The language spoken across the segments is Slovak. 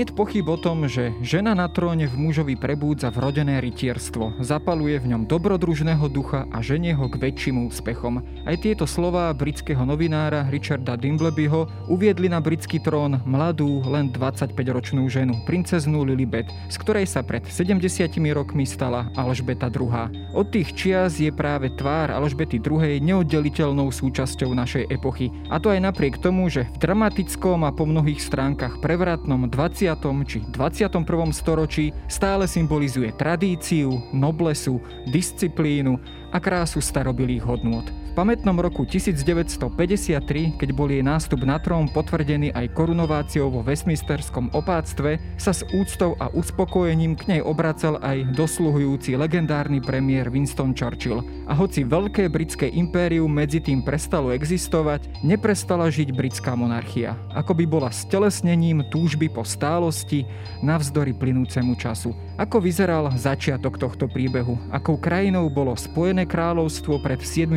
Nie je pochyb o tom, že žena na tróne v mužovi prebúdza vrodené rytierstvo, zapaluje v ňom dobrodružného ducha a ženie ho k väčším úspechom. Aj tieto slová britského novinára Richarda Dimblebyho uviedli na britský trón mladú, len 25-ročnú ženu, princeznú Lilibet, z ktorej sa pred 70 rokmi stala Alžbeta II. Od tých čias je práve tvár Alžbety II neoddeliteľnou súčasťou našej epochy. A to aj napriek tomu, že v dramatickom a po mnohých stránkach prevratnom 20 či 21. storočí stále symbolizuje tradíciu, noblesu, disciplínu a krásu starobilých hodnôt. Pamätnom roku 1953, keď bol jej nástup na trón potvrdený aj korunováciou vo Westminsterskom opáctve, sa s úctou a uspokojením k nej obracel aj dosluhujúci legendárny premiér Winston Churchill. A hoci veľké britské impérium medzi tým prestalo existovať, neprestala žiť britská monarchia. Ako by bola stelesnením túžby po stálosti navzdory plynúcemu času. Ako vyzeral začiatok tohto príbehu? Akou krajinou bolo Spojené kráľovstvo pred 7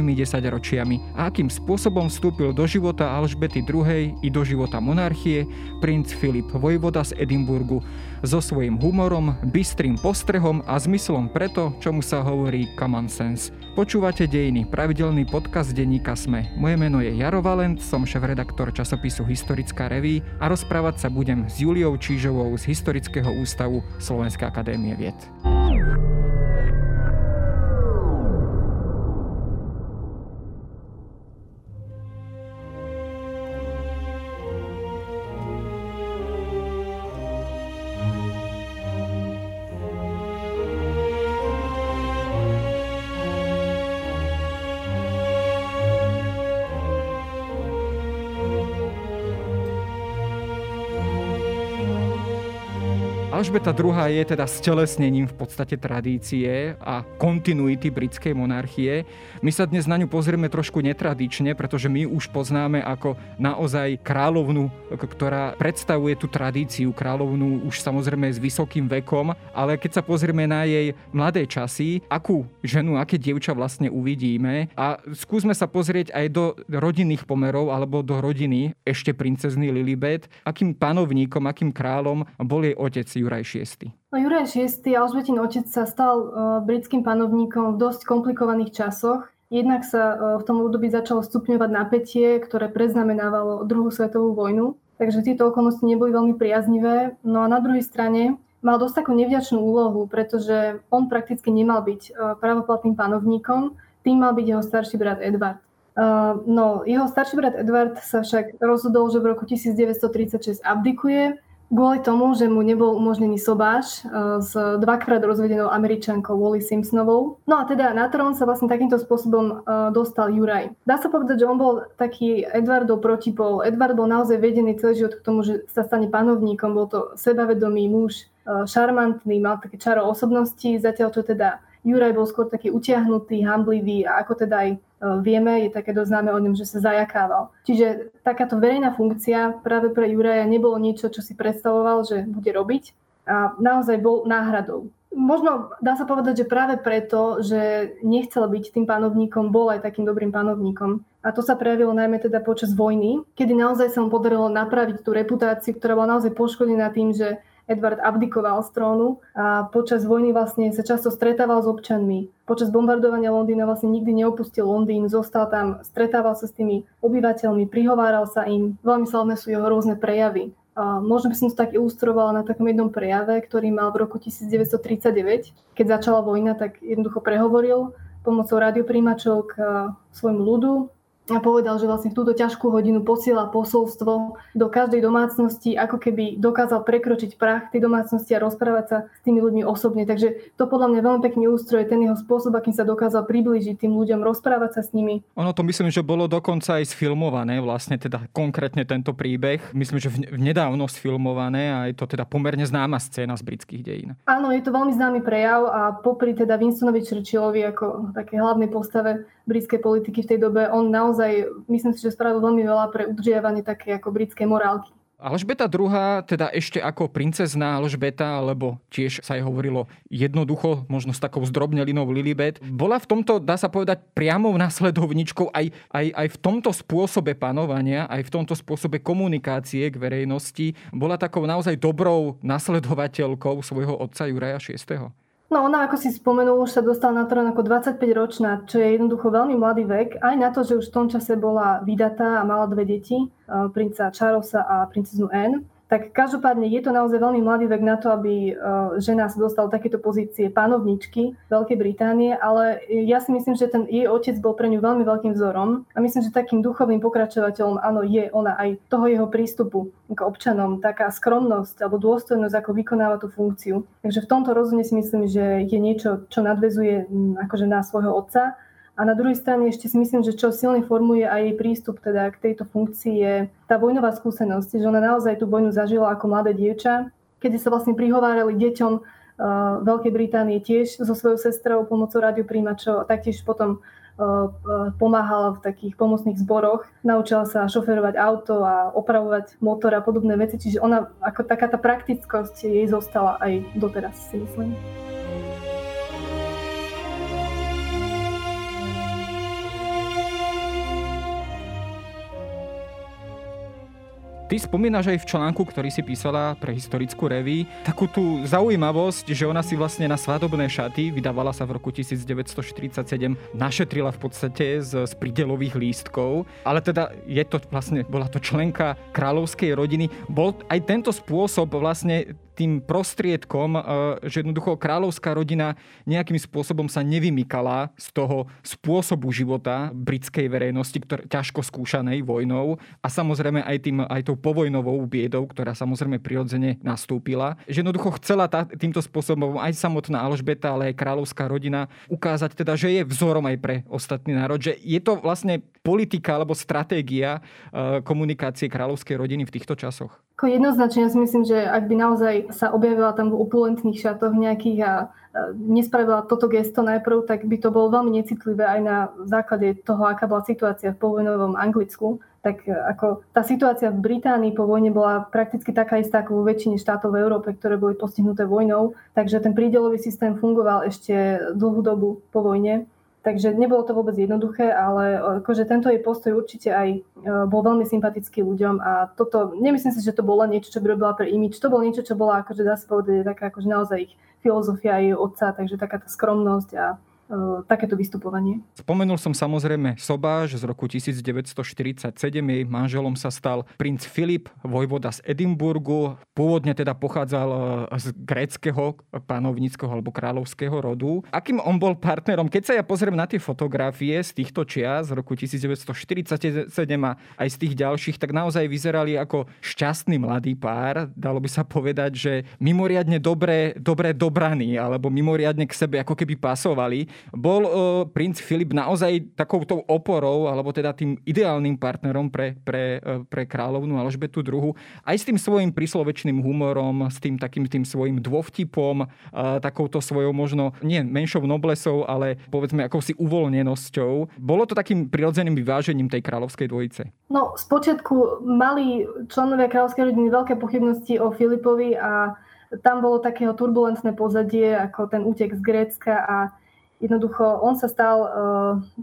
ročiami a akým spôsobom vstúpil do života Alžbety II. i do života monarchie princ Filip Vojvoda z Edimburgu so svojím humorom, bystrým postrehom a zmyslom preto, čomu sa hovorí common sense. Počúvate dejiny, pravidelný podcast denníka Sme. Moje meno je Jaro Valent, som šéf-redaktor časopisu Historická reví a rozprávať sa budem s Juliou Čížovou z Historického ústavu Slovenskej akadémie vied. Alžbeta II. je teda stelesnením v podstate tradície a kontinuity britskej monarchie. My sa dnes na ňu pozrieme trošku netradične, pretože my už poznáme ako naozaj kráľovnu, ktorá predstavuje tú tradíciu, kráľovnu už samozrejme s vysokým vekom, ale keď sa pozrieme na jej mladé časy, akú ženu, aké dievča vlastne uvidíme a skúsme sa pozrieť aj do rodinných pomerov alebo do rodiny ešte princezny Lilibet, akým panovníkom, akým kráľom bol jej otec Juraj Juraj VI. No, Juraj VI, Alžbetin otec, sa stal uh, britským panovníkom v dosť komplikovaných časoch. Jednak sa uh, v tom období začalo stupňovať napätie, ktoré preznamenávalo druhú svetovú vojnu. Takže tieto okolnosti neboli veľmi priaznivé. No a na druhej strane mal dosť takú nevďačnú úlohu, pretože on prakticky nemal byť uh, pravoplatným panovníkom, tým mal byť jeho starší brat Edward. Uh, no, jeho starší brat Edward sa však rozhodol, že v roku 1936 abdikuje kvôli tomu, že mu nebol umožnený sobáš eh, s dvakrát rozvedenou američankou Wally Simpsonovou. No a teda na trón sa vlastne takýmto spôsobom eh, dostal Juraj. Dá sa povedať, že on bol taký Edwardov protipol. Edward bol naozaj vedený celý život k tomu, že sa stane panovníkom. Bol to sebavedomý muž, eh, šarmantný, mal také čaro osobnosti, zatiaľ čo teda Juraj bol skôr taký utiahnutý, hamblivý a ako teda aj e, vieme, je také doznáme o ňom, že sa zajakával. Čiže takáto verejná funkcia práve pre Juraja nebolo niečo, čo si predstavoval, že bude robiť a naozaj bol náhradou. Možno dá sa povedať, že práve preto, že nechcel byť tým panovníkom, bol aj takým dobrým panovníkom. A to sa prejavilo najmä teda počas vojny, kedy naozaj sa mu podarilo napraviť tú reputáciu, ktorá bola naozaj poškodená tým, že Edward abdikoval z trónu a počas vojny vlastne sa často stretával s občanmi. Počas bombardovania Londýna vlastne nikdy neopustil Londýn, zostal tam, stretával sa s tými obyvateľmi, prihováral sa im. Veľmi slavné sú jeho rôzne prejavy. A možno by som to tak ilustrovala na takom jednom prejave, ktorý mal v roku 1939. Keď začala vojna, tak jednoducho prehovoril pomocou radiopríjimačov k svojmu ľudu a povedal, že vlastne v túto ťažkú hodinu posiela posolstvo do každej domácnosti, ako keby dokázal prekročiť prach tej domácnosti a rozprávať sa s tými ľuďmi osobne. Takže to podľa mňa veľmi pekne ilustruje ten jeho spôsob, akým sa dokázal priblížiť tým ľuďom, rozprávať sa s nimi. Ono to myslím, že bolo dokonca aj sfilmované, vlastne teda konkrétne tento príbeh. Myslím, že v nedávno sfilmované a je to teda pomerne známa scéna z britských dejín. Áno, je to veľmi známy prejav a popri teda Winstonovi Churchillovi ako také hlavnej postave britskej politiky v tej dobe, on naozaj, myslím si, že spravil veľmi veľa pre udržiavanie také ako britskej morálky. Alžbeta II, teda ešte ako princezná Alžbeta, alebo tiež sa jej hovorilo jednoducho, možno s takou zdrobnelinou Lilibet, bola v tomto, dá sa povedať, priamou následovničkou aj, aj, aj v tomto spôsobe panovania, aj v tomto spôsobe komunikácie k verejnosti. Bola takou naozaj dobrou nasledovateľkou svojho otca Juraja VI. No ona, ako si spomenul, už sa dostala na trón ako 25-ročná, čo je jednoducho veľmi mladý vek, aj na to, že už v tom čase bola vydatá a mala dve deti, princa Charlesa a princeznu Anne. Tak každopádne je to naozaj veľmi mladý vek na to, aby e, žena sa dostala do takéto pozície pánovničky Veľkej Británie, ale ja si myslím, že ten jej otec bol pre ňu veľmi veľkým vzorom a myslím, že takým duchovným pokračovateľom, áno, je ona aj toho jeho prístupu k občanom, taká skromnosť alebo dôstojnosť, ako vykonáva tú funkciu. Takže v tomto rozhodne si myslím, že je niečo, čo nadvezuje akože na svojho otca a na druhej strane ešte si myslím, že čo silne formuje aj jej prístup teda k tejto funkcii je tá vojnová skúsenosť, že ona naozaj tú vojnu zažila ako mladé dievča, kedy sa vlastne prihovárali deťom uh, Veľkej Británie tiež so svojou sestrou pomocou radiopríjimačov a taktiež potom uh, uh, pomáhala v takých pomocných zboroch. Naučila sa šoferovať auto a opravovať motor a podobné veci, čiže ona ako taká tá praktickosť jej zostala aj doteraz si myslím. Ty spomínaš aj v článku, ktorý si písala pre historickú reví, takú tú zaujímavosť, že ona si vlastne na svadobné šaty, vydávala sa v roku 1947, našetrila v podstate z, z pridelových lístkov, ale teda je to vlastne, bola to členka kráľovskej rodiny. Bol aj tento spôsob vlastne tým prostriedkom, e, že jednoducho kráľovská rodina nejakým spôsobom sa nevymykala z toho spôsobu života britskej verejnosti, ktoré, ťažko skúšanej vojnou a samozrejme aj, tým, aj tou povojnovou biedou, ktorá samozrejme prirodzene nastúpila. Že jednoducho chcela tá, týmto spôsobom aj samotná Alžbeta, ale aj kráľovská rodina ukázať teda, že je vzorom aj pre ostatný národ, že je to vlastne politika alebo stratégia e, komunikácie kráľovskej rodiny v týchto časoch. Ako jednoznačne ja si myslím, že ak by naozaj sa objavila tam v opulentných šatoch nejakých a nespravila toto gesto najprv, tak by to bolo veľmi necitlivé aj na základe toho, aká bola situácia v povojnovom Anglicku. Tak e, ako tá situácia v Británii po vojne bola prakticky taká istá ako vo väčšine štátov v Európe, ktoré boli postihnuté vojnou. Takže ten prídelový systém fungoval ešte dlhú dobu po vojne. Takže nebolo to vôbec jednoduché, ale akože tento jej postoj určite aj e, bol veľmi sympatický ľuďom a toto, nemyslím si, že to bolo niečo, čo by robila pre imič, to bolo niečo, čo bola akože dá sa povedať taká akože naozaj ich filozofia jej otca, takže taká tá skromnosť a E, takéto vystupovanie. Spomenul som samozrejme Sobáš z roku 1947. Jej manželom sa stal princ Filip, vojvoda z Edimburgu. Pôvodne teda pochádzal e, z gréckého panovníckého alebo kráľovského rodu. Akým on bol partnerom? Keď sa ja pozriem na tie fotografie z týchto čias z roku 1947 a aj z tých ďalších, tak naozaj vyzerali ako šťastný mladý pár. Dalo by sa povedať, že mimoriadne dobre, dobre dobraní alebo mimoriadne k sebe ako keby pasovali. Bol uh, princ Filip naozaj takouto oporou, alebo teda tým ideálnym partnerom pre, pre, uh, pre kráľovnú Alžbetu II, aj s tým svojim príslovečným humorom, s tým takým tým svojim dôvtipom, uh, takouto svojou možno nie menšou noblesou, ale povedzme akousi uvoľnenosťou. Bolo to takým prirodzeným vyvážením tej kráľovskej dvojice? No, spočiatku mali členovia kráľovskej rodiny veľké pochybnosti o Filipovi a tam bolo takého turbulentné pozadie, ako ten útek z Grécka a Jednoducho, on sa stal uh,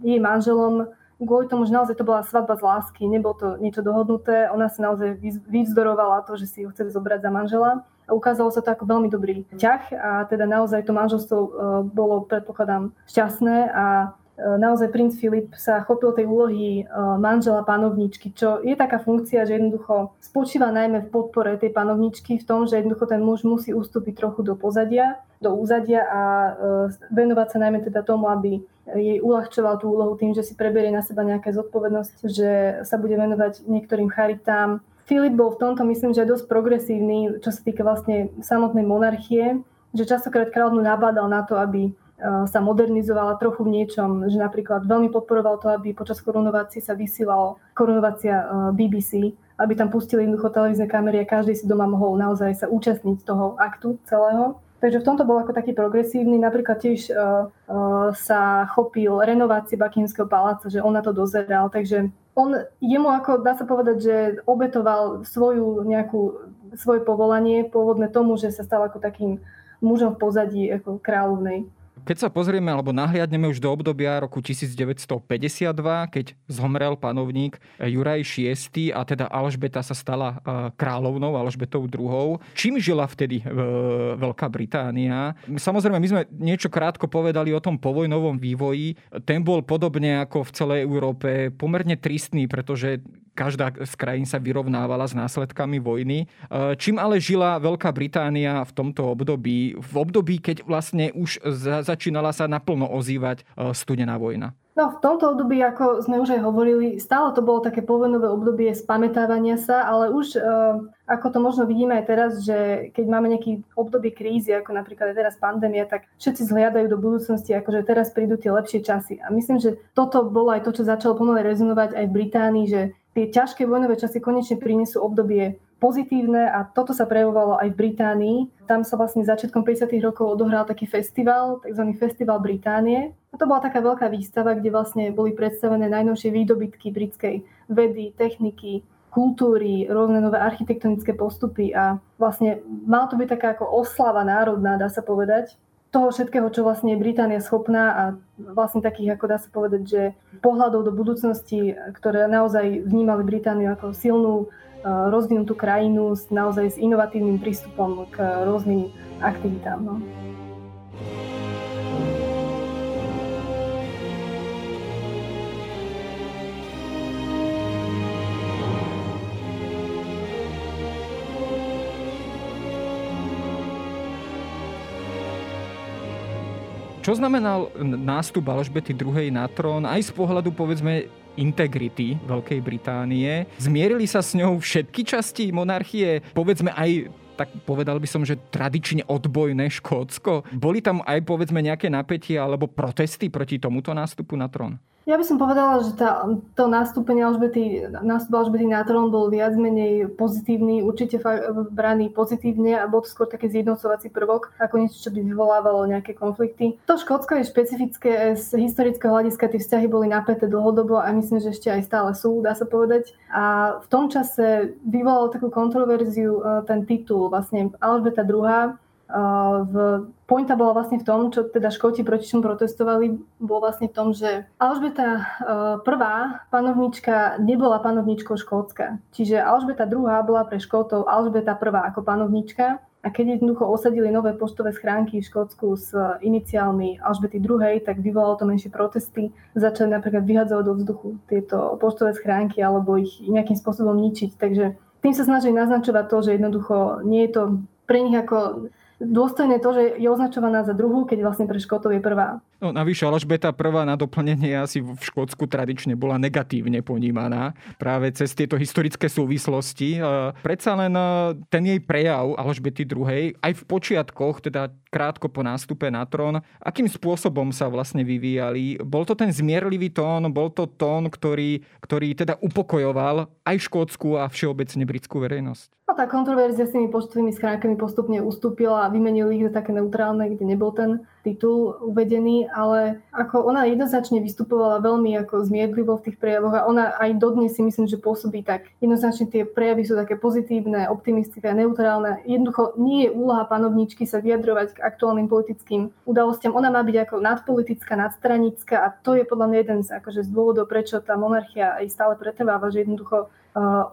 jej manželom kvôli tomu, že naozaj to bola svadba z lásky, nebolo to niečo dohodnuté. Ona sa naozaj vyvzdorovala to, že si ho chce zobrať za manžela. A ukázalo sa to ako veľmi dobrý ťah a teda naozaj to manželstvo uh, bolo, predpokladám, šťastné a E, naozaj princ Filip sa chopil tej úlohy manžela panovničky, čo je taká funkcia, že jednoducho spočíva najmä v podpore tej panovničky v tom, že jednoducho ten muž musí ustúpiť trochu do pozadia, do úzadia a e, venovať sa najmä teda tomu, aby jej uľahčoval tú úlohu tým, že si preberie na seba nejaké zodpovednosť, že sa bude venovať niektorým charitám. Filip bol v tomto, myslím, že dosť progresívny, čo sa týka vlastne samotnej monarchie, že častokrát kráľovnu nabádal na to, aby sa modernizovala trochu v niečom, že napríklad veľmi podporoval to, aby počas korunovácie sa vysielalo korunovácia BBC, aby tam pustili jednoducho televízne kamery a každý si doma mohol naozaj sa účastniť toho aktu celého. Takže v tomto bol ako taký progresívny. Napríklad tiež uh, uh, sa chopil renovácie Buckinghamského paláca, že on na to dozeral. Takže on, jemu ako, dá sa povedať, že obetoval svoju nejakú, svoje povolanie pôvodné tomu, že sa stal ako takým mužom v pozadí ako kráľovnej. Keď sa pozrieme alebo nahliadneme už do obdobia roku 1952, keď zomrel panovník Juraj VI a teda Alžbeta sa stala e, kráľovnou, Alžbetou II. Čím žila vtedy e, Veľká Británia? Samozrejme, my sme niečo krátko povedali o tom povojnovom vývoji. Ten bol podobne ako v celej Európe pomerne tristný, pretože každá z krajín sa vyrovnávala s následkami vojny. E, čím ale žila Veľká Británia v tomto období? V období, keď vlastne už začínala sa naplno ozývať e, studená vojna. No v tomto období, ako sme už aj hovorili, stále to bolo také povojnové obdobie spamätávania sa, ale už e, ako to možno vidíme aj teraz, že keď máme nejaký obdobie krízy, ako napríklad aj teraz pandémia, tak všetci zhliadajú do budúcnosti, akože teraz prídu tie lepšie časy. A myslím, že toto bolo aj to, čo začalo pomaly rezonovať aj v Británii, že tie ťažké vojnové časy konečne prinesú obdobie pozitívne a toto sa prejavovalo aj v Británii. Tam sa vlastne začiatkom 50. rokov odohral taký festival, tzv. Festival Británie. A to bola taká veľká výstava, kde vlastne boli predstavené najnovšie výdobytky britskej vedy, techniky, kultúry, rôzne nové architektonické postupy a vlastne mal to byť taká ako oslava národná, dá sa povedať, toho všetkého, čo vlastne je Británia schopná a vlastne takých, ako dá sa povedať, že pohľadov do budúcnosti, ktoré naozaj vnímali Britániu ako silnú, e, rozvinutú krajinu naozaj s inovatívnym prístupom k rôznym aktivitám. No. Čo znamenal nástup Alžbety II. na trón aj z pohľadu povedzme integrity Veľkej Británie? Zmierili sa s ňou všetky časti monarchie? Povedzme aj tak povedal by som, že tradične odbojné Škótsko. Boli tam aj povedzme nejaké napätie alebo protesty proti tomuto nástupu na trón? Ja by som povedala, že tá, to nastúpenie Alžbety, nástup Alžbety na trón bol viac menej pozitívny, určite braný pozitívne a bol to skôr taký zjednocovací prvok, ako niečo, čo by vyvolávalo nejaké konflikty. To Škótsko je špecifické, z historického hľadiska tie vzťahy boli napäté dlhodobo a myslím, že ešte aj stále sú, dá sa povedať. A v tom čase vyvolalo takú kontroverziu e, ten titul, vlastne Alžbeta II v, pointa bola vlastne v tom, čo teda Škóti proti čomu protestovali, bol vlastne v tom, že Alžbeta prvá panovnička nebola panovničkou Škótska. Čiže Alžbeta druhá bola pre Škótov Alžbeta prvá ako panovnička a keď jednoducho osadili nové poštové schránky v Škótsku s iniciálmi Alžbety II, tak vyvolalo to menšie protesty. Začali napríklad vyhadzovať do vzduchu tieto poštové schránky alebo ich nejakým spôsobom ničiť. Takže tým sa snažili naznačovať to, že jednoducho nie je to pre nich ako dôstojné to, že je označovaná za druhú, keď vlastne pre Škótov je prvá. No, navyše Alžbeta prvá na doplnenie asi v Škótsku tradične bola negatívne ponímaná práve cez tieto historické súvislosti. Predsa len e, ten jej prejav Alžbety druhej aj v počiatkoch, teda krátko po nástupe na trón, akým spôsobom sa vlastne vyvíjali. Bol to ten zmierlivý tón, bol to tón, ktorý, ktorý teda upokojoval aj škótsku a všeobecne britskú verejnosť. A tá kontroverzia s tými počtovými schránkami postupne ustúpila a vymenili ich za také neutrálne, kde nebol ten titul uvedený, ale ako ona jednoznačne vystupovala veľmi ako zmiedlivo v tých prejavoch a ona aj dodnes si myslím, že pôsobí tak. Jednoznačne tie prejavy sú také pozitívne, optimistické, neutrálne. Jednoducho nie je úloha panovničky sa vyjadrovať k aktuálnym politickým udalostiam. Ona má byť ako nadpolitická, nadstranická a to je podľa mňa jeden z, akože z dôvodov, prečo tá monarchia aj stále pretrváva, že jednoducho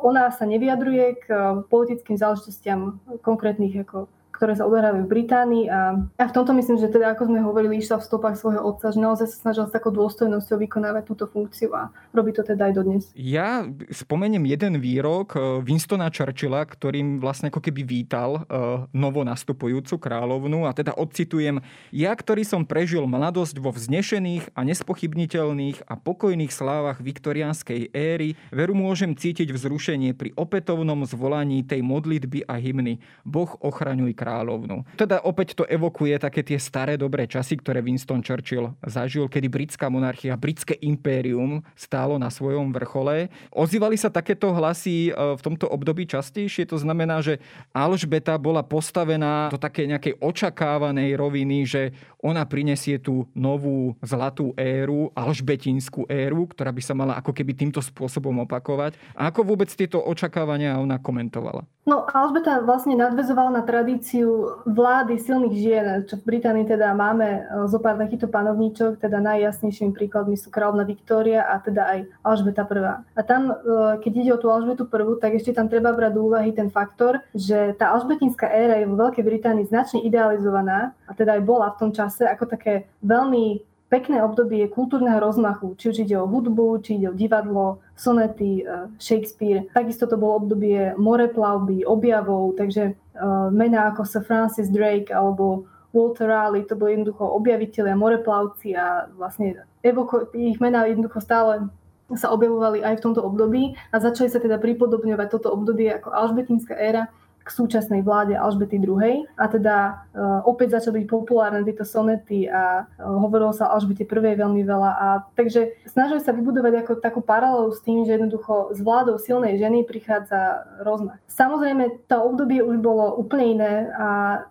ona sa nevyjadruje k politickým záležitostiam konkrétnych ako ktoré sa odohrávajú v Británii a, a v tomto myslím, že teda ako sme hovorili, išla v stopách svojho otca, že naozaj sa snažila s takou dôstojnosťou vykonávať túto funkciu a robí to teda aj dodnes. Ja spomeniem jeden výrok eh, Winstona Churchilla, ktorým vlastne ako keby vítal uh, novo nastupujúcu kráľovnu a teda odcitujem Ja, ktorý som prežil mladosť vo vznešených a nespochybniteľných a pokojných slávach viktoriánskej éry, veru môžem cítiť vzrušenie pri opätovnom zvolaní tej modlitby a hymny. Boh ochraňuj kráľovnu kráľovnu. Teda opäť to evokuje také tie staré dobré časy, ktoré Winston Churchill zažil, kedy britská monarchia, britské impérium stálo na svojom vrchole. Ozývali sa takéto hlasy e, v tomto období častejšie? To znamená, že Alžbeta bola postavená do také nejakej očakávanej roviny, že ona prinesie tú novú zlatú éru, alžbetinskú éru, ktorá by sa mala ako keby týmto spôsobom opakovať. A ako vôbec tieto očakávania ona komentovala? No, Alžbeta vlastne nadvezovala na tradíciu vlády silných žien, čo v Británii teda máme e, zo pár takýchto panovníčok, teda najjasnejšími príkladmi sú kráľovna Viktória a teda aj Alžbeta I. A tam, e, keď ide o tú Alžbetu I, tak ešte tam treba brať do úvahy ten faktor, že tá alžbetinská éra je vo Veľkej Británii značne idealizovaná a teda aj bola v tom čase ako také veľmi pekné obdobie kultúrneho rozmachu, či už ide o hudbu, či ide o divadlo, sonety, eh, Shakespeare. Takisto to bolo obdobie moreplavby, objavov, takže uh, mená ako Sir Francis Drake alebo Walter Raleigh, to boli jednoducho objaviteľia, moreplavci a vlastne evoko- ich mená jednoducho stále sa objavovali aj v tomto období a začali sa teda pripodobňovať toto obdobie ako alžbetínska éra, k súčasnej vláde Alžbety II. A teda uh, opäť začali byť populárne tieto sonety a uh, hovorilo sa o Alžbete I veľmi veľa. A, takže snažili sa vybudovať ako takú paralelu s tým, že jednoducho s vládou silnej ženy prichádza rozmach. Samozrejme, to obdobie už bolo úplne iné a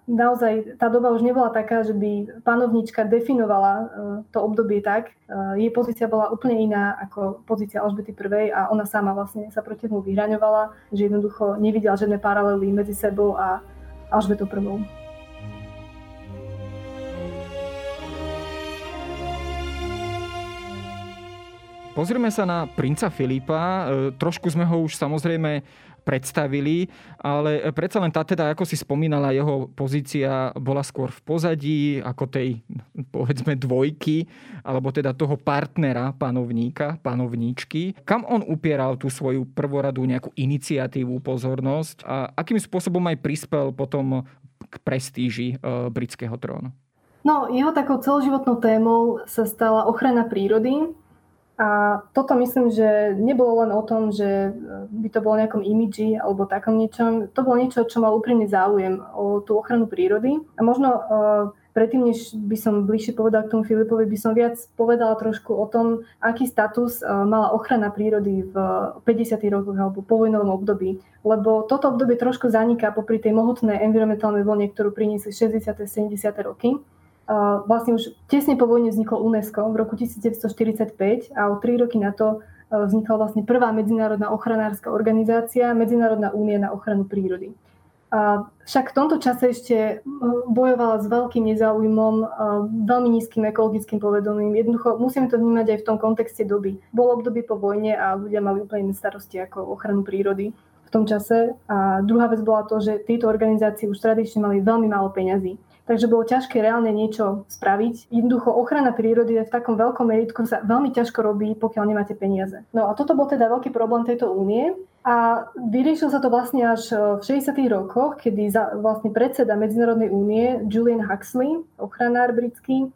naozaj tá doba už nebola taká, že by panovnička definovala uh, to obdobie tak. Jej pozícia bola úplne iná ako pozícia Alžbety I a ona sama vlastne sa proti tomu vyhraňovala, že jednoducho nevidela žiadne paralely medzi sebou a Alžbetou prvou. Pozrieme sa na princa Filipa. E, trošku sme ho už samozrejme predstavili, ale predsa len tá teda, ako si spomínala, jeho pozícia bola skôr v pozadí ako tej, povedzme, dvojky, alebo teda toho partnera panovníka, panovníčky. Kam on upieral tú svoju prvoradú nejakú iniciatívu, pozornosť a akým spôsobom aj prispel potom k prestíži e, britského trónu? No, jeho takou celoživotnou témou sa stala ochrana prírody, a toto myslím, že nebolo len o tom, že by to bolo nejakom imidži alebo takom niečom. To bolo niečo, čo mal úprimný záujem o tú ochranu prírody. A možno uh, predtým, než by som bližšie povedal k tomu Filipovi, by som viac povedala trošku o tom, aký status uh, mala ochrana prírody v 50. rokoch alebo povojnovom období. Lebo toto obdobie trošku zaniká popri tej mohutnej environmentálnej vlne, ktorú priniesli 60. 70. roky vlastne už tesne po vojne vzniklo UNESCO v roku 1945 a o tri roky na to e, vznikla vlastne prvá medzinárodná ochranárska organizácia, Medzinárodná únia na ochranu prírody. A však v tomto čase ešte bojovala s veľkým nezáujmom, e, veľmi nízkym ekologickým povedomím. Jednoducho musíme to vnímať aj v tom kontexte doby. Bolo obdobie po vojne a ľudia mali úplne iné starosti ako ochranu prírody v tom čase. A druhá vec bola to, že tieto organizácie už tradične mali veľmi málo peňazí takže bolo ťažké reálne niečo spraviť. Jednoducho ochrana prírody v takom veľkom meritku sa veľmi ťažko robí, pokiaľ nemáte peniaze. No a toto bol teda veľký problém tejto únie. A vyriešil sa to vlastne až v 60. rokoch, kedy za, vlastne predseda Medzinárodnej únie Julian Huxley, ochranár britský,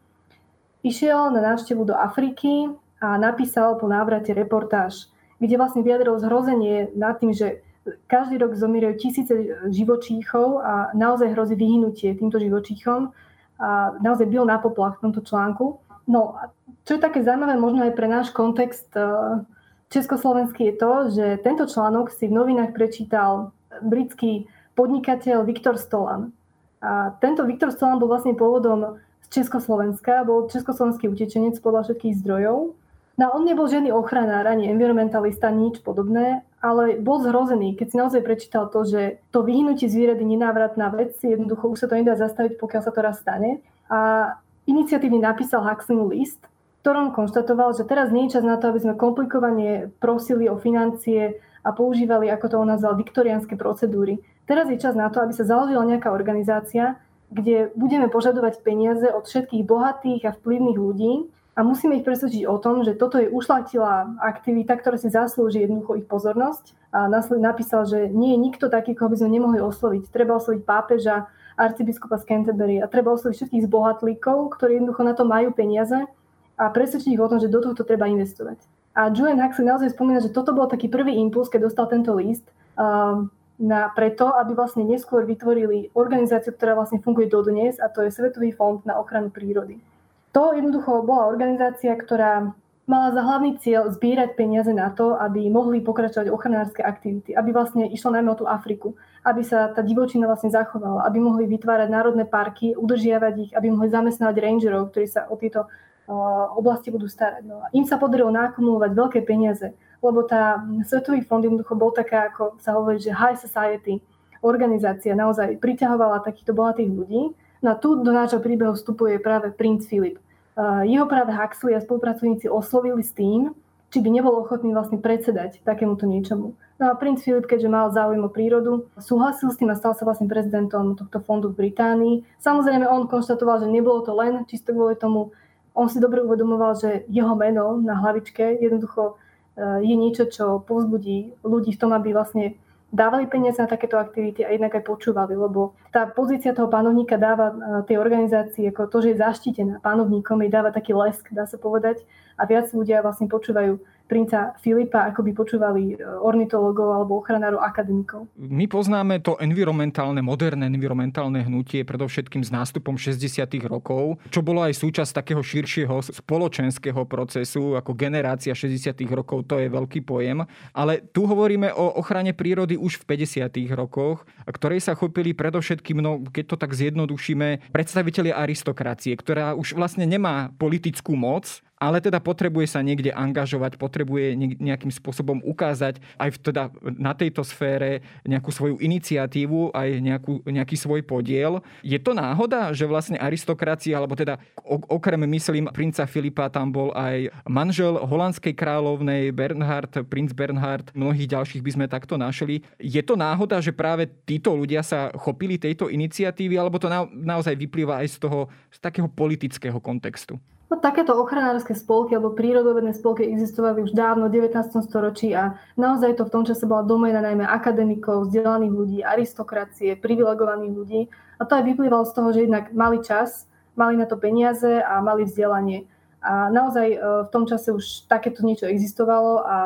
išiel na návštevu do Afriky a napísal po návrate reportáž, kde vlastne vyjadril zhrozenie nad tým, že každý rok zomierajú tisíce živočíchov a naozaj hrozí vyhnutie týmto živočíchom. A naozaj byl na poplach v tomto článku. No a čo je také zaujímavé možno aj pre náš kontext e, československý je to, že tento článok si v novinách prečítal britský podnikateľ Viktor Stolan. A tento Viktor Stolan bol vlastne pôvodom z Československa, bol československý utečenec podľa všetkých zdrojov. No on nebol žiadny ochranár, ani environmentalista, nič podobné, ale bol zhrozený, keď si naozaj prečítal to, že to vyhnutie zvierat je nenávratná vec, jednoducho už sa to nedá zastaviť, pokiaľ sa to raz stane. A iniciatívne napísal Huxleymu list, ktorom konštatoval, že teraz nie je čas na to, aby sme komplikovane prosili o financie a používali, ako to on nazval, viktoriánske procedúry. Teraz je čas na to, aby sa založila nejaká organizácia, kde budeme požadovať peniaze od všetkých bohatých a vplyvných ľudí, a musíme ich presvedčiť o tom, že toto je ušlatilá aktivita, ktorá si zaslúži jednoducho ich pozornosť. A napísal, že nie je nikto taký, koho by sme nemohli osloviť. Treba osloviť pápeža, arcibiskupa z Canterbury a treba osloviť všetkých zbohatlíkov, ktorí jednoducho na to majú peniaze a presvedčiť ich o tom, že do tohto treba investovať. A Julian Huxley naozaj spomína, že toto bol taký prvý impuls, keď dostal tento list. na preto, aby vlastne neskôr vytvorili organizáciu, ktorá vlastne funguje dodnes a to je Svetový fond na ochranu prírody. To jednoducho bola organizácia, ktorá mala za hlavný cieľ zbierať peniaze na to, aby mohli pokračovať ochranárske aktivity, aby vlastne išlo najmä o tú Afriku, aby sa tá divočina vlastne zachovala, aby mohli vytvárať národné parky, udržiavať ich, aby mohli zamestnávať rangerov, ktorí sa o tieto oblasti budú starať. No a im sa podarilo nakumulovať veľké peniaze lebo tá Svetový fond jednoducho bol taká, ako sa hovorí, že high society organizácia naozaj priťahovala takýchto bohatých ľudí. No a tu do nášho príbehu vstupuje práve princ Filip. Jeho práve Huxley a spolupracovníci oslovili s tým, či by nebol ochotný vlastne predsedať takémuto niečomu. No a princ Filip, keďže mal záujem o prírodu, súhlasil s tým a stal sa vlastne prezidentom tohto fondu v Británii. Samozrejme, on konštatoval, že nebolo to len čisto kvôli tomu, on si dobre uvedomoval, že jeho meno na hlavičke jednoducho Eh, je niečo, čo povzbudí ľudí v tom, aby vlastne dávali peniaze na takéto aktivity a jednak aj počúvali, lebo tá pozícia toho pánovníka dáva eh, tej organizácii, ako to, že je zaštitená pánovníkom, jej dáva taký lesk, dá sa povedať, a viac ľudia vlastne počúvajú princa Filipa, ako by počúvali e, ornitologov alebo ochranárov akademikov. My poznáme to environmentálne, moderné environmentálne hnutie predovšetkým s nástupom 60. rokov, čo bolo aj súčasť takého širšieho spoločenského procesu, ako generácia 60. rokov, to je veľký pojem. Ale tu hovoríme o ochrane prírody už v 50. rokoch, ktorej sa chopili predovšetkým, no, keď to tak zjednodušíme, predstavitelia aristokracie, ktorá už vlastne nemá politickú moc, ale teda potrebuje sa niekde angažovať, potrebuje nejakým spôsobom ukázať aj v, teda na tejto sfére nejakú svoju iniciatívu, aj nejakú, nejaký svoj podiel. Je to náhoda, že vlastne aristokracia, alebo teda okrem, myslím, princa Filipa tam bol aj manžel holandskej kráľovnej Bernhard, princ Bernhard, mnohých ďalších by sme takto našli. Je to náhoda, že práve títo ľudia sa chopili tejto iniciatívy, alebo to na, naozaj vyplýva aj z toho z takého politického kontextu? No, takéto ochranárske spolky alebo prírodovedné spolky existovali už dávno v 19. storočí a naozaj to v tom čase bola doména najmä akademikov, vzdelaných ľudí, aristokracie, privilegovaných ľudí. A to aj vyplývalo z toho, že jednak mali čas, mali na to peniaze a mali vzdelanie. A naozaj e, v tom čase už takéto niečo existovalo a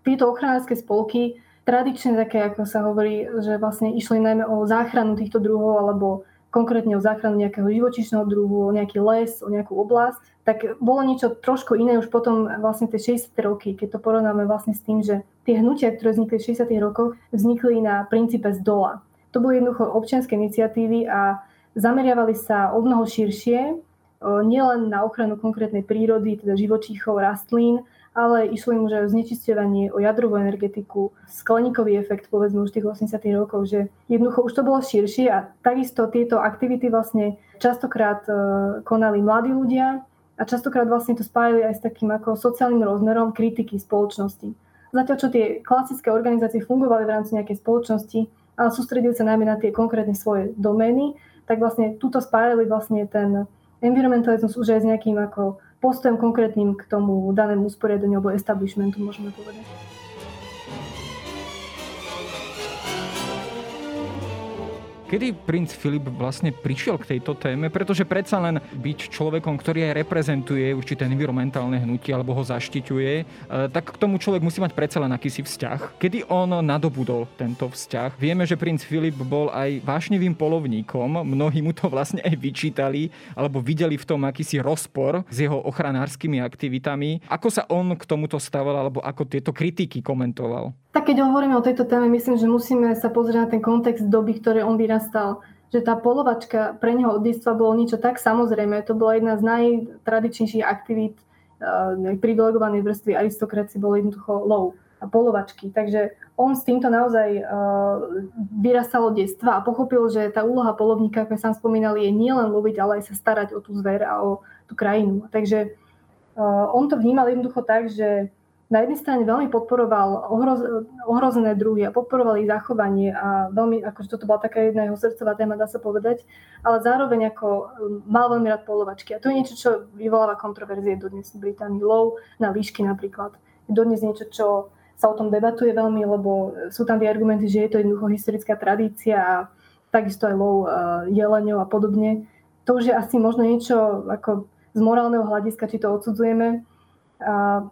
tieto ochranárske spolky tradične také, ako sa hovorí, že vlastne išli najmä o záchranu týchto druhov alebo konkrétne o záchranu nejakého živočíšneho druhu, o nejaký les, o nejakú oblasť, tak bolo niečo trošku iné už potom vlastne tie 60. roky, keď to porovnáme vlastne s tým, že tie hnutia, ktoré vznikli v 60. rokoch, vznikli na princípe z dola. To boli jednoducho občianske iniciatívy a zameriavali sa o mnoho širšie, nielen na ochranu konkrétnej prírody, teda živočíchov, rastlín, ale išlo im už aj o znečisťovanie, o jadrovú energetiku, skleníkový efekt, povedzme už tých 80. rokov, že jednoducho už to bolo širšie a takisto tieto aktivity vlastne častokrát e, konali mladí ľudia a častokrát vlastne to spájali aj s takým ako sociálnym rozmerom kritiky spoločnosti. Zatiaľ, čo tie klasické organizácie fungovali v rámci nejakej spoločnosti, ale sústredili sa najmä na tie konkrétne svoje domény, tak vlastne túto spájali vlastne ten environmentalizmus už aj s nejakým ako postojom konkrétnym k tomu danému usporiadaniu alebo establishmentu, môžeme povedať. Kedy princ Filip vlastne prišiel k tejto téme? Pretože predsa len byť človekom, ktorý aj reprezentuje určité environmentálne hnutie alebo ho zaštiťuje, e, tak k tomu človek musí mať predsa len akýsi vzťah. Kedy on nadobudol tento vzťah? Vieme, že princ Filip bol aj vášnivým polovníkom, mnohí mu to vlastne aj vyčítali alebo videli v tom akýsi rozpor s jeho ochranárskymi aktivitami. Ako sa on k tomuto stával alebo ako tieto kritiky komentoval? Tak keď hovoríme o tejto téme, myslím, že musíme sa pozrieť na ten kontext doby, ktoré on vyrastal. Že tá polovačka pre neho od detstva bolo niečo tak samozrejme. To bola jedna z najtradičnejších aktivít uh, privilegovanej vrstvy aristokracie, bolo jednoducho lov a polovačky. Takže on s týmto naozaj uh, vyrastal od detstva a pochopil, že tá úloha polovníka, ako sám spomínal, je nielen loviť, ale aj sa starať o tú zver a o tú krajinu. Takže uh, on to vnímal jednoducho tak, že na jednej strane veľmi podporoval ohroz, ohrozené druhy a podporoval ich zachovanie a veľmi, akože toto bola taká jedna jeho srdcová téma, dá sa povedať, ale zároveň ako um, mal veľmi rád polovačky. A to je niečo, čo vyvoláva kontroverzie dodnes v Británii. Lov na líšky napríklad. Je dodnes niečo, čo sa o tom debatuje veľmi, lebo sú tam tie argumenty, že je to jednoducho historická tradícia a takisto aj lov uh, jeleňov a podobne. To už je asi možno niečo ako z morálneho hľadiska, či to odsudzujeme. A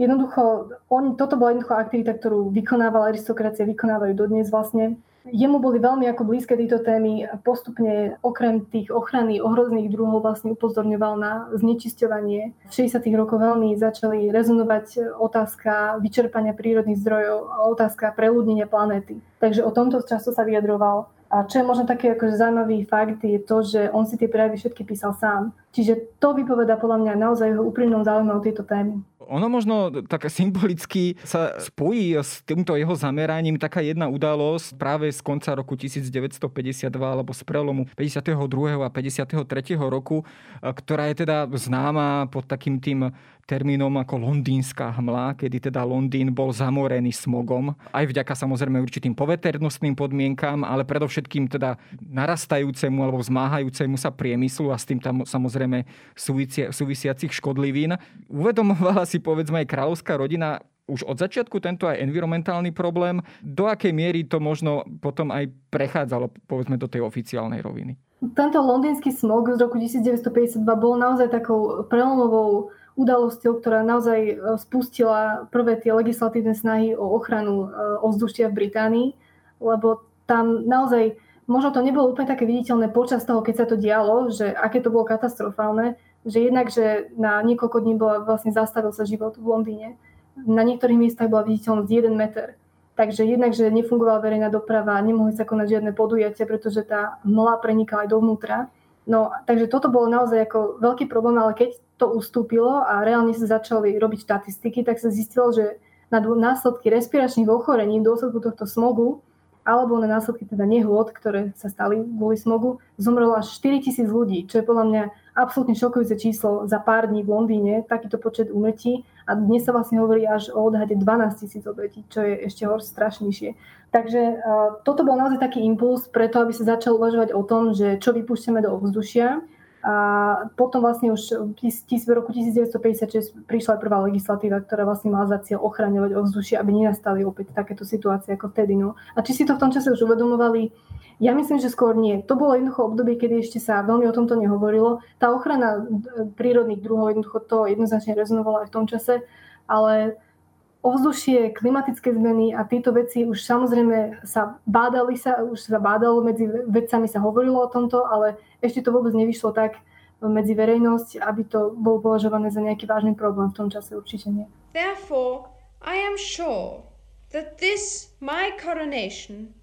Jednoducho, on, toto bola jednoducho aktivita, ktorú vykonávala aristokracia, vykonávajú dodnes vlastne. Jemu boli veľmi ako blízke tieto témy a postupne okrem tých ochrany ohrozných druhov vlastne upozorňoval na znečisťovanie. V 60. rokoch veľmi začali rezonovať otázka vyčerpania prírodných zdrojov a otázka preľudnenia planéty. Takže o tomto času sa vyjadroval. A čo je možno taký akože zaujímavý fakt, je to, že on si tie prejavy všetky písal sám. Čiže to vypoveda podľa mňa naozaj jeho úprimnou záujmom o tieto témy. Ono možno tak symbolicky sa spojí s týmto jeho zameraním taká jedna udalosť práve z konca roku 1952 alebo z prelomu 52. a 53. roku, ktorá je teda známa pod takým tým termínom ako londýnska hmla, kedy teda Londýn bol zamorený smogom, aj vďaka samozrejme určitým poveternostným podmienkam, ale predovšetkým teda narastajúcemu alebo zmáhajúcemu sa priemyslu a s tým tam samozrejme súvisiacich škodlivín. Uvedomovala si povedzme aj kráľovská rodina už od začiatku tento aj environmentálny problém. Do akej miery to možno potom aj prechádzalo povedzme do tej oficiálnej roviny? Tento londýnsky smog z roku 1952 bol naozaj takou prelomovou udalosťou, ktorá naozaj e, spustila prvé tie legislatívne snahy o ochranu e, ovzdušia v Británii, lebo tam naozaj, možno to nebolo úplne také viditeľné počas toho, keď sa to dialo, že aké to bolo katastrofálne, že jednak, že na niekoľko dní bola, vlastne zastavil sa život v Londýne. Na niektorých miestach bola viditeľnosť 1 meter. Takže jednak, že nefungovala verejná doprava, nemohli sa konať žiadne podujatia, pretože tá mla prenikala aj dovnútra. No, takže toto bolo naozaj ako veľký problém, ale keď to ustúpilo a reálne sa začali robiť štatistiky, tak sa zistilo, že na následky respiračných ochorení v dôsledku tohto smogu alebo na následky teda nehôd, ktoré sa stali kvôli smogu, zomrelo až 4 tisíc ľudí, čo je podľa mňa absolútne šokujúce číslo za pár dní v Londýne, takýto počet úmrtí a dnes sa vlastne hovorí až o odhade 12 tisíc obetí, čo je ešte hor strašnejšie. Takže uh, toto bol naozaj taký impuls preto, aby sa začal uvažovať o tom, že čo vypúšťame do ovzdušia a potom vlastne už v roku 1956 prišla prvá legislatíva, ktorá vlastne mala za cieľ ochraňovať ovzdušie, aby nenastali opäť takéto situácie ako vtedy. No. A či si to v tom čase už uvedomovali, ja myslím, že skôr nie. To bolo jednoducho obdobie, kedy ešte sa veľmi o tomto nehovorilo. Tá ochrana prírodných druhov jednoducho to jednoznačne rezonovalo aj v tom čase, ale ovzdušie, klimatické zmeny a tieto veci už samozrejme sa bádali sa, už sa bádalo, medzi vedcami sa hovorilo o tomto, ale ešte to vôbec nevyšlo tak medzi verejnosť, aby to bolo považované za nejaký vážny problém v tom čase určite nie. Therefore, I am sure that this my coronation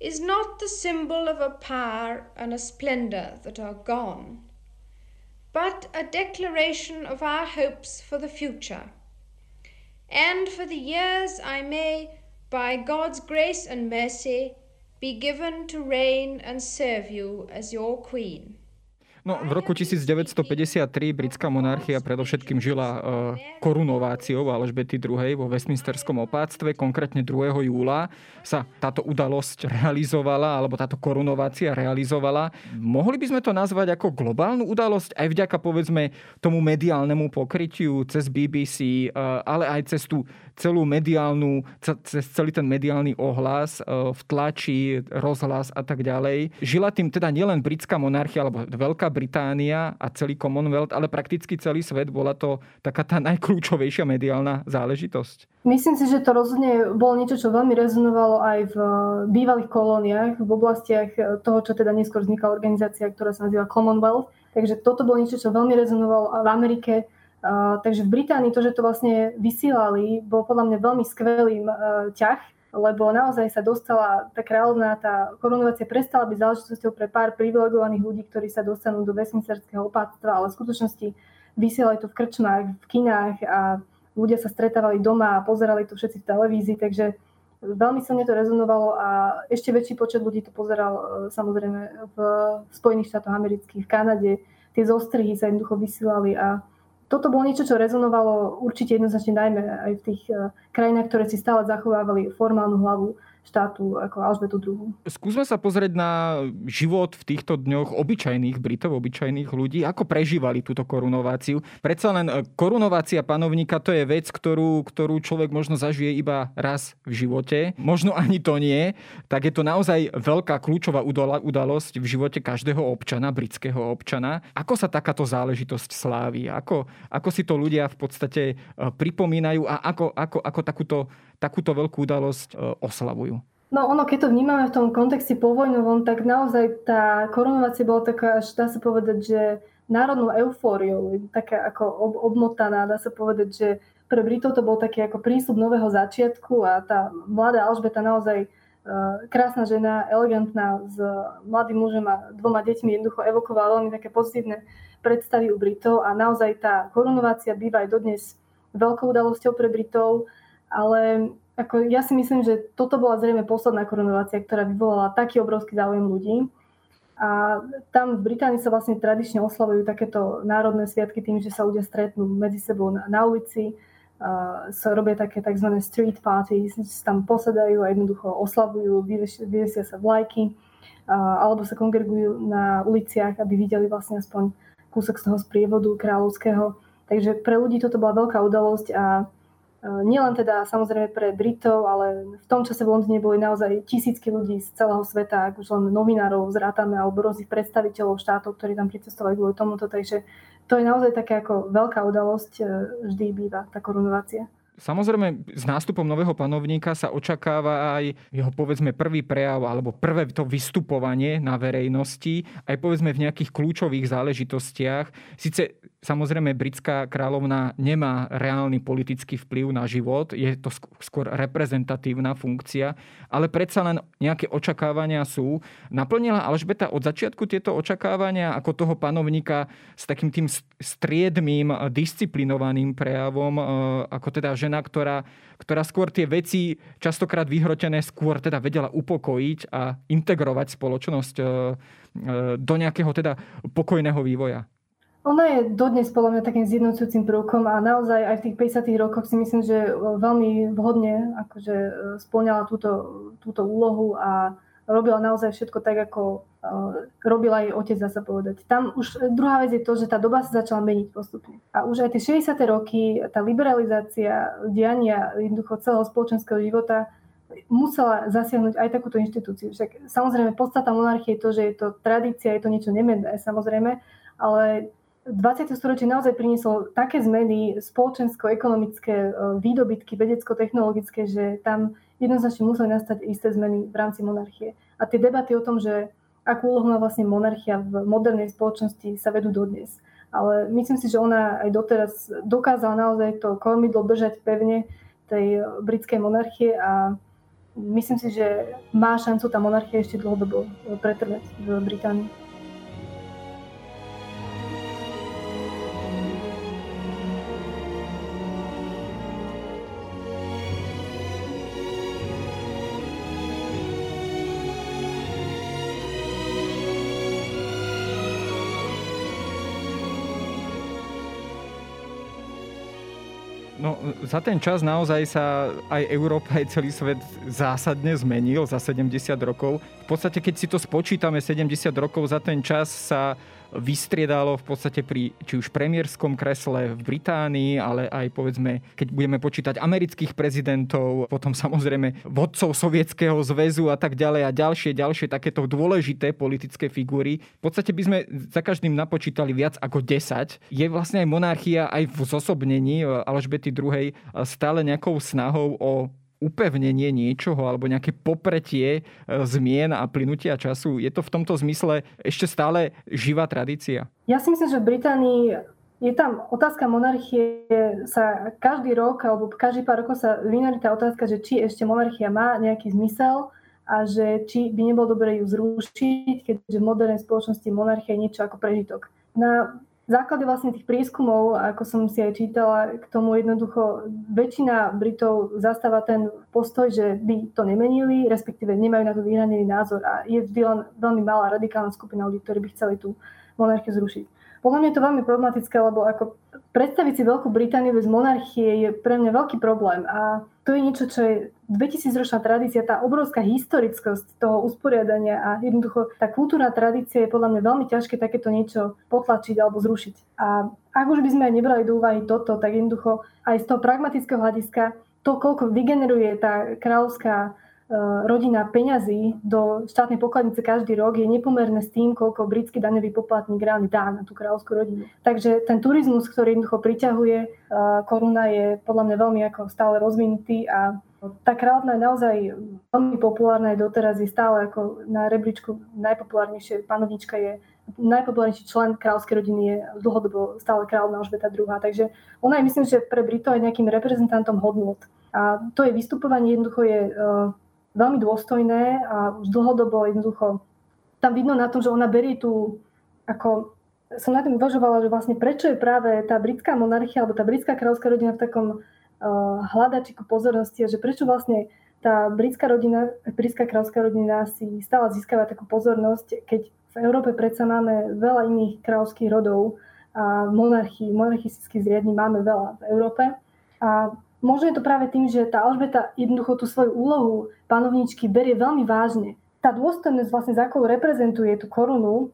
is not the symbol of a power and a splendor that are gone, but a declaration of our hopes for the future. And for the years I may, by God's grace and mercy, be given to reign and serve you as your queen. No, v roku 1953 britská monarchia predovšetkým žila uh, korunováciou Alžbety II. vo Westminsterskom opáctve. Konkrétne 2. júla sa táto udalosť realizovala, alebo táto korunovácia realizovala. Mohli by sme to nazvať ako globálnu udalosť aj vďaka povedzme tomu mediálnemu pokrytiu cez BBC, uh, ale aj cez tú celú mediálnu, cez celý ten mediálny ohlas uh, v tlači, rozhlas a tak ďalej. Žila tým teda nielen britská monarchia alebo Veľká Británia a celý Commonwealth, ale prakticky celý svet. Bola to taká tá najkľúčovejšia mediálna záležitosť. Myslím si, že to rozhodne bolo niečo, čo veľmi rezonovalo aj v eh, bývalých kolóniách, v oblastiach eh, toho, čo teda neskôr vznikla organizácia, ktorá sa nazýva Commonwealth. Takže toto bolo niečo, čo veľmi rezonovalo v Amerike. Takže v Británii to, že to vlastne vysielali, bol podľa mňa veľmi skvelým uh, ťah lebo naozaj sa dostala tá kráľovná, tá korunovácia prestala byť záležitosťou pre pár privilegovaných ľudí, ktorí sa dostanú do Westminsterského opáctva, ale v skutočnosti vysielali to v krčmách, v kinách a ľudia sa stretávali doma a pozerali to všetci v televízii, takže veľmi sa mne to rezonovalo a ešte väčší počet ľudí to pozeral e, samozrejme v Spojených štátoch amerických, v Kanade. Tie zostrihy sa jednoducho vysielali a toto bolo niečo, čo rezonovalo určite jednoznačne najmä aj v tých eh, krajinách, ktoré si stále zachovávali formálnu hlavu štátu ako Alžbetu II. Skúsme sa pozrieť na život v týchto dňoch obyčajných Britov, obyčajných ľudí. Ako prežívali túto korunováciu? Predsa len e, korunovácia panovníka to je vec, ktorú, ktorú človek možno zažije iba raz v živote. Možno ani to nie. Tak je to naozaj veľká kľúčová udalosť v živote každého občana, britského občana. Ako sa takáto záležitosť slávi? Ako, ako si to ľudia v podstate e, pripomínajú a ako, ako, ako takúto takúto veľkú udalosť e, oslavujú? No ono, keď to vnímame v tom kontexte povojnovom, tak naozaj tá korunovácia bola taká, až dá sa povedať, že národnou eufóriou, taká ako ob, obmotaná, dá sa povedať, že pre Britov to bol taký ako prístup nového začiatku a tá mladá Alžbeta naozaj uh, krásna žena, elegantná, s mladým mužom a dvoma deťmi jednoducho evokovala veľmi také pozitívne predstavy u Britov a naozaj tá korunovácia býva aj dodnes veľkou udalosťou pre Britov, ale ako ja si myslím, že toto bola zrejme posledná korunovácia, ktorá vyvolala taký obrovský záujem ľudí. A tam v Británii sa vlastne tradične oslavujú takéto národné sviatky tým, že sa ľudia stretnú medzi sebou na, na ulici, uh, sa robia také tzv. street parties, sa tam posedajú a jednoducho oslavujú, vyvesia sa vlajky, uh, alebo sa kongregujú na uliciach, aby videli vlastne aspoň kúsok z toho sprievodu kráľovského. Takže pre ľudí toto bola veľká udalosť a nielen teda samozrejme pre Britov, ale v tom čase v Londýne boli naozaj tisícky ľudí z celého sveta, ak už len novinárov zrátame, alebo rôznych predstaviteľov štátov, ktorí tam pricestovali kvôli tomuto. Takže to je naozaj také ako veľká udalosť, e, vždy býva tá korunovácia. Samozrejme, s nástupom nového panovníka sa očakáva aj jeho povedzme prvý prejav alebo prvé to vystupovanie na verejnosti, aj povedzme v nejakých kľúčových záležitostiach. Sice Samozrejme, britská kráľovna nemá reálny politický vplyv na život, je to skôr reprezentatívna funkcia, ale predsa len nejaké očakávania sú. Naplnila Alžbeta od začiatku tieto očakávania ako toho panovníka s takým tým striedmým, disciplinovaným prejavom, e, ako teda žena, ktorá, ktorá skôr tie veci častokrát vyhrotené skôr teda vedela upokojiť a integrovať spoločnosť e, e, do nejakého teda pokojného vývoja. Ona je dodnes podľa mňa takým zjednocujúcim prvkom a naozaj aj v tých 50. rokoch si myslím, že veľmi vhodne akože e, splňala túto, túto úlohu a robila naozaj všetko tak, ako uh, robila jej otec, dá sa povedať. Tam už e, druhá vec je to, že tá doba sa začala meniť postupne. A už aj tie 60. roky, tá liberalizácia diania jednoducho celého spoločenského života musela zasiahnuť aj takúto inštitúciu. Však samozrejme podstata monarchie je to, že je to tradícia, je to niečo nemenné, samozrejme, ale 20. storočie naozaj prinieslo také zmeny spoločensko-ekonomické e, výdobytky, vedecko-technologické, že tam jednoznačne museli nastať isté zmeny v rámci monarchie. A tie debaty o tom, že akú úlohu má vlastne monarchia v modernej spoločnosti, sa vedú dodnes. Ale myslím si, že ona aj doteraz dokázala naozaj to kormidlo držať pevne tej britskej monarchie a myslím si, že má šancu tá monarchia ešte dlhodobo pretrvať v Británii. Za ten čas naozaj sa aj Európa, aj celý svet zásadne zmenil za 70 rokov. V podstate, keď si to spočítame, 70 rokov za ten čas sa vystriedalo v podstate pri či už premiérskom kresle v Británii, ale aj povedzme, keď budeme počítať amerických prezidentov, potom samozrejme vodcov Sovietskeho zväzu a tak ďalej a ďalšie, ďalšie takéto dôležité politické figúry. V podstate by sme za každým napočítali viac ako 10. Je vlastne aj monarchia aj v zosobnení Alžbety II stále nejakou snahou o upevnenie niečoho alebo nejaké popretie e, zmien a plynutia času. Je to v tomto zmysle ešte stále živá tradícia? Ja si myslím, že v Británii je tam otázka monarchie, sa každý rok alebo každý pár rokov sa vynorí tá otázka, že či ešte monarchia má nejaký zmysel a že či by nebolo dobre ju zrušiť, keďže v modernej spoločnosti monarchia je niečo ako prežitok. Na základe vlastne tých prieskumov, ako som si aj čítala, k tomu jednoducho väčšina Britov zastáva ten postoj, že by to nemenili, respektíve nemajú na to vyhranený názor a je vždy len veľmi malá radikálna skupina ľudí, ktorí by chceli tú monarchiu zrušiť. Podľa mňa je to veľmi problematické, lebo ako predstaviť si Veľkú Britániu bez monarchie je pre mňa veľký problém a to je niečo, čo je 2000-ročná tradícia, tá obrovská historickosť toho usporiadania a jednoducho tá kultúrna tradícia je podľa mňa veľmi ťažké takéto niečo potlačiť alebo zrušiť. A ak už by sme nebrali do úvahy toto, tak jednoducho aj z toho pragmatického hľadiska to, koľko vygeneruje tá kráľovská rodina peňazí do štátnej pokladnice každý rok je nepomerné s tým, koľko britský daňový poplatník reálne dá na tú kráľovskú rodinu. Takže ten turizmus, ktorý jednoducho priťahuje eh, koruna, je podľa mňa veľmi ako stále rozvinutý a Tá kráľovna je naozaj veľmi populárna, je doteraz je stále ako na rebríčku najpopulárnejšie panovnička je najpopulárnejší člen kráľovskej rodiny je dlhodobo stále kráľovna Alžbeta II. Takže ona je myslím, že pre Britov aj nejakým reprezentantom hodnot. A to je vystupovanie jednoducho je uh, veľmi dôstojné a už dlhodobo jednoducho tam vidno na tom, že ona berie tú ako som na tým uvažovala, že vlastne prečo je práve tá britská monarchia alebo tá britská kráľovská rodina v takom uh, hľadačiku pozornosti že prečo vlastne tá britská rodina, britská kráľovská rodina si stále získava takú pozornosť, keď v Európe predsa máme veľa iných kráľovských rodov a monarchii, monarchistických zriadní máme veľa v Európe. A možno je to práve tým, že tá Alžbeta jednoducho tú svoju úlohu panovničky berie veľmi vážne. Tá dôstojnosť vlastne, za akou reprezentuje tú korunu,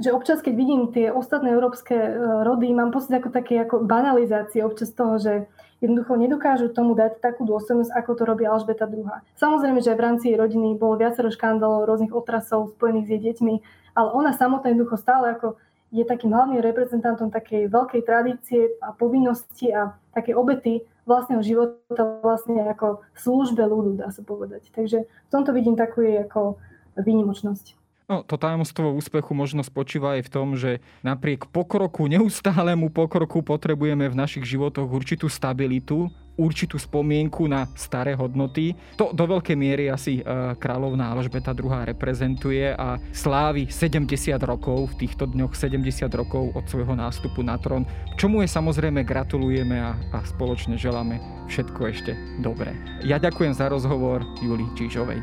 že občas, keď vidím tie ostatné európske e, rody, mám pocit ako také ako banalizácie občas toho, že jednoducho nedokážu tomu dať takú dôstojnosť, ako to robí Alžbeta II. Samozrejme, že aj v rámci rodiny bolo viacero škandálov, rôznych otrasov spojených s jej deťmi, ale ona samotná jednoducho stále ako je takým hlavným reprezentantom takej veľkej tradície a povinnosti a také obety vlastného života vlastne ako službe ľudu, dá sa povedať. Takže v tomto vidím takú ako výnimočnosť. No, to tajomstvo úspechu možno spočíva aj v tom, že napriek pokroku, neustálemu pokroku potrebujeme v našich životoch určitú stabilitu, určitú spomienku na staré hodnoty. To do veľkej miery asi e, kráľovná Alžbeta II reprezentuje a slávi 70 rokov, v týchto dňoch 70 rokov od svojho nástupu na trón, čomu je samozrejme gratulujeme a, a spoločne želáme všetko ešte dobré. Ja ďakujem za rozhovor Julii Čížovej.